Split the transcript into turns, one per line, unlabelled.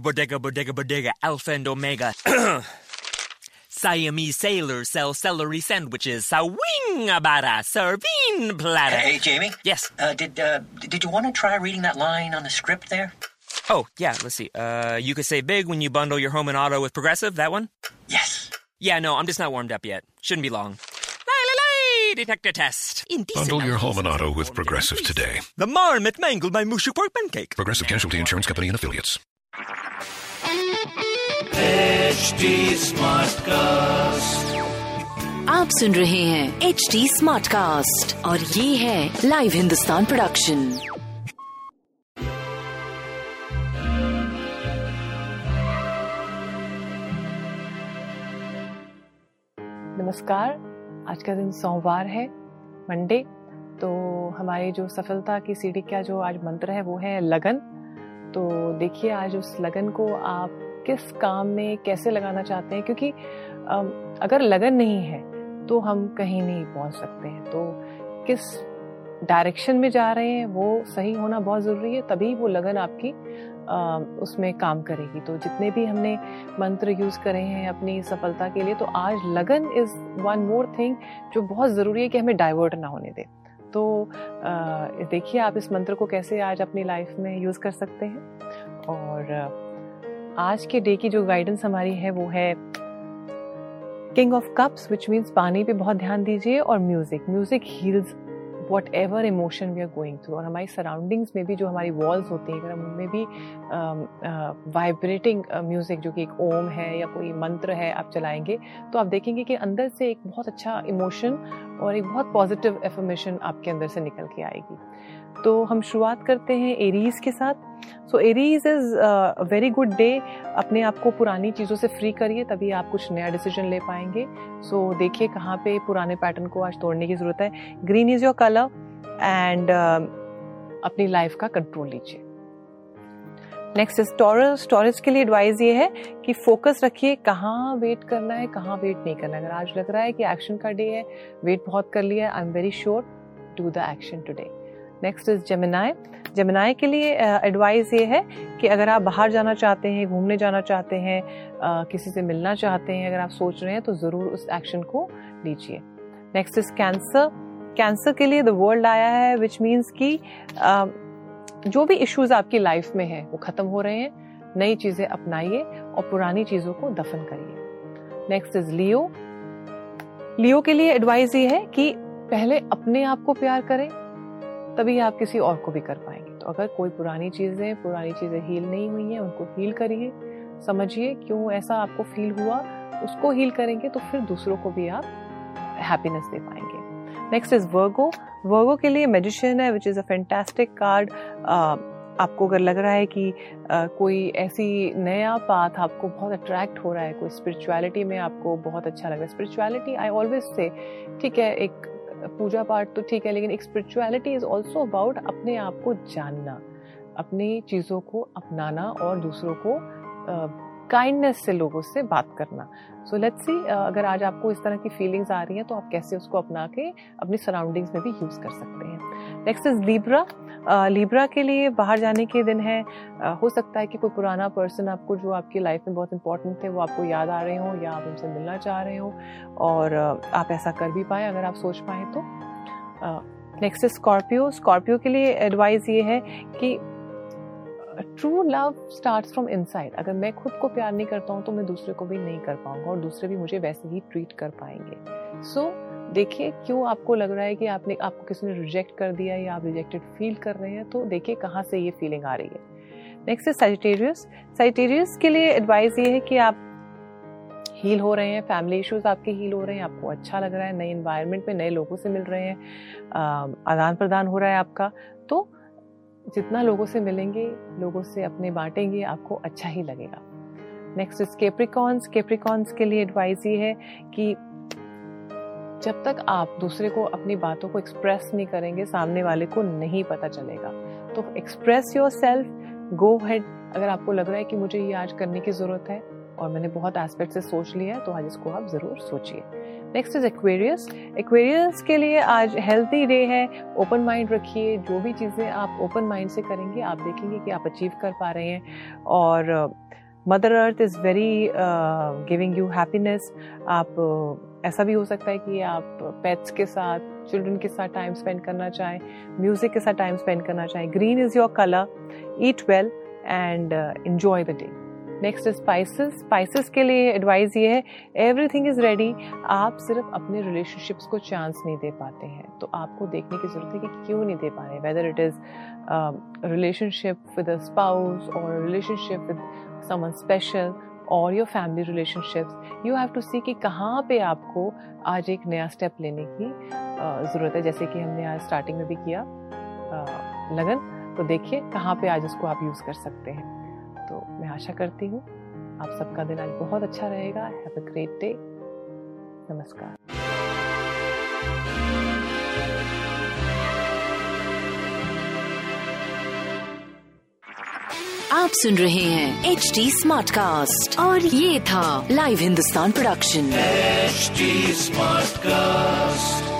bodega, bodega, bodega, alpha and omega. Siamese sailors sell celery sandwiches. Sawing abada, serving platter.
Hey, Jamie.
Yes.
Uh, did uh, did you want to try reading that line on the script there?
Oh, yeah, let's see. Uh, you could say big when you bundle your home and auto with Progressive, that one?
Yes.
Yeah, no, I'm just not warmed up yet. Shouldn't be long. Lay, detector test. Indecent
Bundle your home and auto with Progressive today.
The marmot mangled my mushu pork pancake.
Progressive Casualty Insurance Company and Affiliates.
आप सुन रहे हैं H D smart cast और ये है live Hindustan production
नमस्कार। आज का दिन सोमवार है मंडे तो हमारी जो सफलता की सीढ़ी का जो आज मंत्र है वो है लगन। तो देखिए, आज उस लगन को आप किस काम में कैसे लगाना चाहते हैं? क्योंकि अगर लगन नहीं है तो हम कहीं नहीं पहुँच सकते हैं। तो किस डायरेक्शन में जा रहे हैं, वो सही होना बहुत ज़रूरी है, तभी वो लगन आपकी उसमें काम करेगी। तो जितने भी हमने मंत्र यूज़ करे हैं अपनी सफलता के लिए तो आज लगन इज़ वन मोर थिंग जो बहुत ज़रूरी है कि हमें डाइवर्ट ना होने दे। तो देखिए आप इस मंत्र को कैसे आज अपनी लाइफ में यूज़ कर सकते हैं। और आज के डे की जो गाइडेंस हमारी है वो है king of cups which means पानी पे बहुत ध्यान दीजिए और music music heals whatever emotion we are going through और हमारी सराउंडिंग्स में भी जो हमारी वॉल्स होती हैं, अगर हम उनमें भी वाइब्रेटिंग म्यूज़िक जो कि एक ओम है या कोई मंत्र है आप चलाएँगे तो आप देखेंगे कि अंदर से एक बहुत अच्छा इमोशन और एक बहुत पॉजिटिव एफर्मेशन आपके अंदर से निकल के आएगी। तो हम शुरुआत करते हैं एरीज के साथ। So Aries is very good day अपने आप को पुरानी चीज़ों से फ्री करिए तभी आप कुछ नया डिसीज़न ले पाएँगे। सो so, देखिए कहाँ पे पुराने पैटर्न को आज तोड़ने की ज़रूरत है। Green is your colour and अपनी लाइफ का कंट्रोल लीजिए। नेक्स्ट इज़ टॉरस टॉरस के लिए एडवाइस ये है कि फोकस रखिए कहाँ वेट करना है कहाँ वेट नहीं करना है। अगर आज लग रहा है कि एक्शन का डे है वेट बहुत कर लिया है I am very sure do the action today next is Gemini Gemini के लिए एडवाइस uh, ये है कि अगर आप बाहर जाना चाहते हैं घूमने जाना चाहते हैं uh, किसी से मिलना चाहते हैं अगर आप सोच रहे हैं तो ज़रूर उस एक्शन को लीजिए। नेक्स्ट इज़ कैंसर कैंसर के लिए द वर्ल्ड आया है विच मीन्स कि uh, जो भी इश्यूज़ आपकी लाइफ में है, वो खत्म हो रहे हैं, नई चीज़ें अपनाइए और पुरानी चीज़ों को दफन करिए। नेक्स्ट इज़ लियो लियो के लिए एडवाइस ये है कि पहले अपने आप को प्यार करें, तभी आप किसी और को भी कर पाएँगे। तो अगर कोई पुरानी चीज़ें पुरानी चीज़ें हील नहीं हुई हैं, उनको हील करिए। समझिए क्यों ऐसा आपको फील हुआ, उसको हील करेंगे तो फिर दूसरों को भी आप हैप्पीनेस दे पाएँगे। नेक्स्ट इज़ वर्गो वर्गो के लिए मेजिशियन है which is a fantastic card आपको अगर लग रहा है कि uh, कोई ऐसी नया पाथ आपको बहुत अट्रैक्ट हो रहा है कोई स्पिरिचुअलिटी में आपको बहुत अच्छा लग रहा है। स्पिरिचुअलिटी आई ऑलवेज से ठीक है एक पूजा पाठ तो ठीक है लेकिन एक स्पिरिचुअलिटी इज़ ऑल्सो अबाउट अपने आप को जानना अपनी चीज़ों को अपनाना और दूसरों को काइंडनेस से लोगों से बात करना। सो लेट्स सी अगर आज आपको इस तरह की फीलिंग्स आ रही हैं तो आप कैसे उसको अपना के अपनी सराउंडिंग्स में भी यूज़ कर सकते हैं। नेक्स्ट इज़ लीब्रा लीब्रा के लिए बाहर जाने के दिन है। हो सकता है कि कोई पुराना पर्सन आपको जो आपकी लाइफ में बहुत इंपॉर्टेंट थे, वो आपको याद आ रहे हो या आप उनसे मिलना चाह रहे हो और आप ऐसा कर भी पाए अगर आप सोच पाए तो। नेक्स्ट स्कॉर्पियो स्कॉर्पियो के लिए एडवाइस ये है कि true love start from inside अगर मैं खुद को प्यार नहीं करता हूँ तो मैं दूसरे को भी नहीं कर पाऊँगा और दूसरे भी मुझे वैसे ही ट्रीट कर पाएँगे। सो so, देखिए क्यों आपको लग रहा है कि आपने आपको किसी ने रिजेक्ट कर दिया या आप रिजेक्टेड फील कर रहे हैं तो देखिए कहाँ से ये फीलिंग आ रही है। नेक्स्ट है सेजिटेरियस के लिए एडवाइस ये है कि आप हील हो रहे हैं फैमिली इश्यूज़ आपके हील हो रहे हैं आपको अच्छा लग रहा है नए इन्वायरमेंट में नए लोगों से मिल रहे हैं आदान प्रदान हो रहा है आपका। तो जितना लोगों से मिलेंगे, लोगों से अपने बांटेंगे, आपको अच्छा ही लगेगा। नेक्स्ट इज़ केप्रिकॉन्स केप्रिकॉन्स के लिए एडवाइस ये है कि जब तक आप दूसरे को अपनी बातों को एक्सप्रेस नहीं करेंगे, सामने वाले को नहीं पता चलेगा। तो express yourself go ahead अगर आपको लग रहा है कि मुझे ये आज करने की ज़रूरत है और मैंने बहुत एस्पेक्ट से सोच लिया है तो आज इसको आप ज़रूर सोचिए। नेक्स्ट इज़ एक्वेरियस एक्वेरियस के लिए आज हेल्थी डे है ओपन माइंड रखिए जो भी चीज़ें आप ओपन माइंड से करेंगे आप देखेंगे कि आप अचीव कर पा रहे हैं। और mother earth is very giving you happiness आप uh, ऐसा भी हो सकता है कि आप पेट्स के साथ चिल्ड्रन के साथ टाइम स्पेंड करना चाहें म्यूज़िक के साथ टाइम स्पेंड करना चाहें। Green is your colour eat well and enjoy the day next Pisces Pisces के लिए एडवाइस ये है एवरीथिंग इज़ रेडी आप सिर्फ़ अपने रिलेशनशिप्स को चांस नहीं दे पाते हैं। तो आपको देखने की ज़रूरत है कि क्यों नहीं दे पा रहे whether it is relationship with a spouse और रिलेशनशिप विद समन स्पेशल और your family relationships you have to see कि कहाँ पे आपको आज एक नया स्टेप लेने की ज़रूरत है। जैसे कि हमने आज स्टार्टिंग में भी किया लगन तो देखिए कहाँ पे आज उसको आप यूज़ कर सकते हैं। मैं आशा करती हूँ आप सबका दिन आज बहुत अच्छा रहेगा। हैव अ ग्रेट डे नमस्कार।
आप सुन रहे हैं एच डी स्मार्ट कास्ट और ये था live Hindustan production HD
smart cast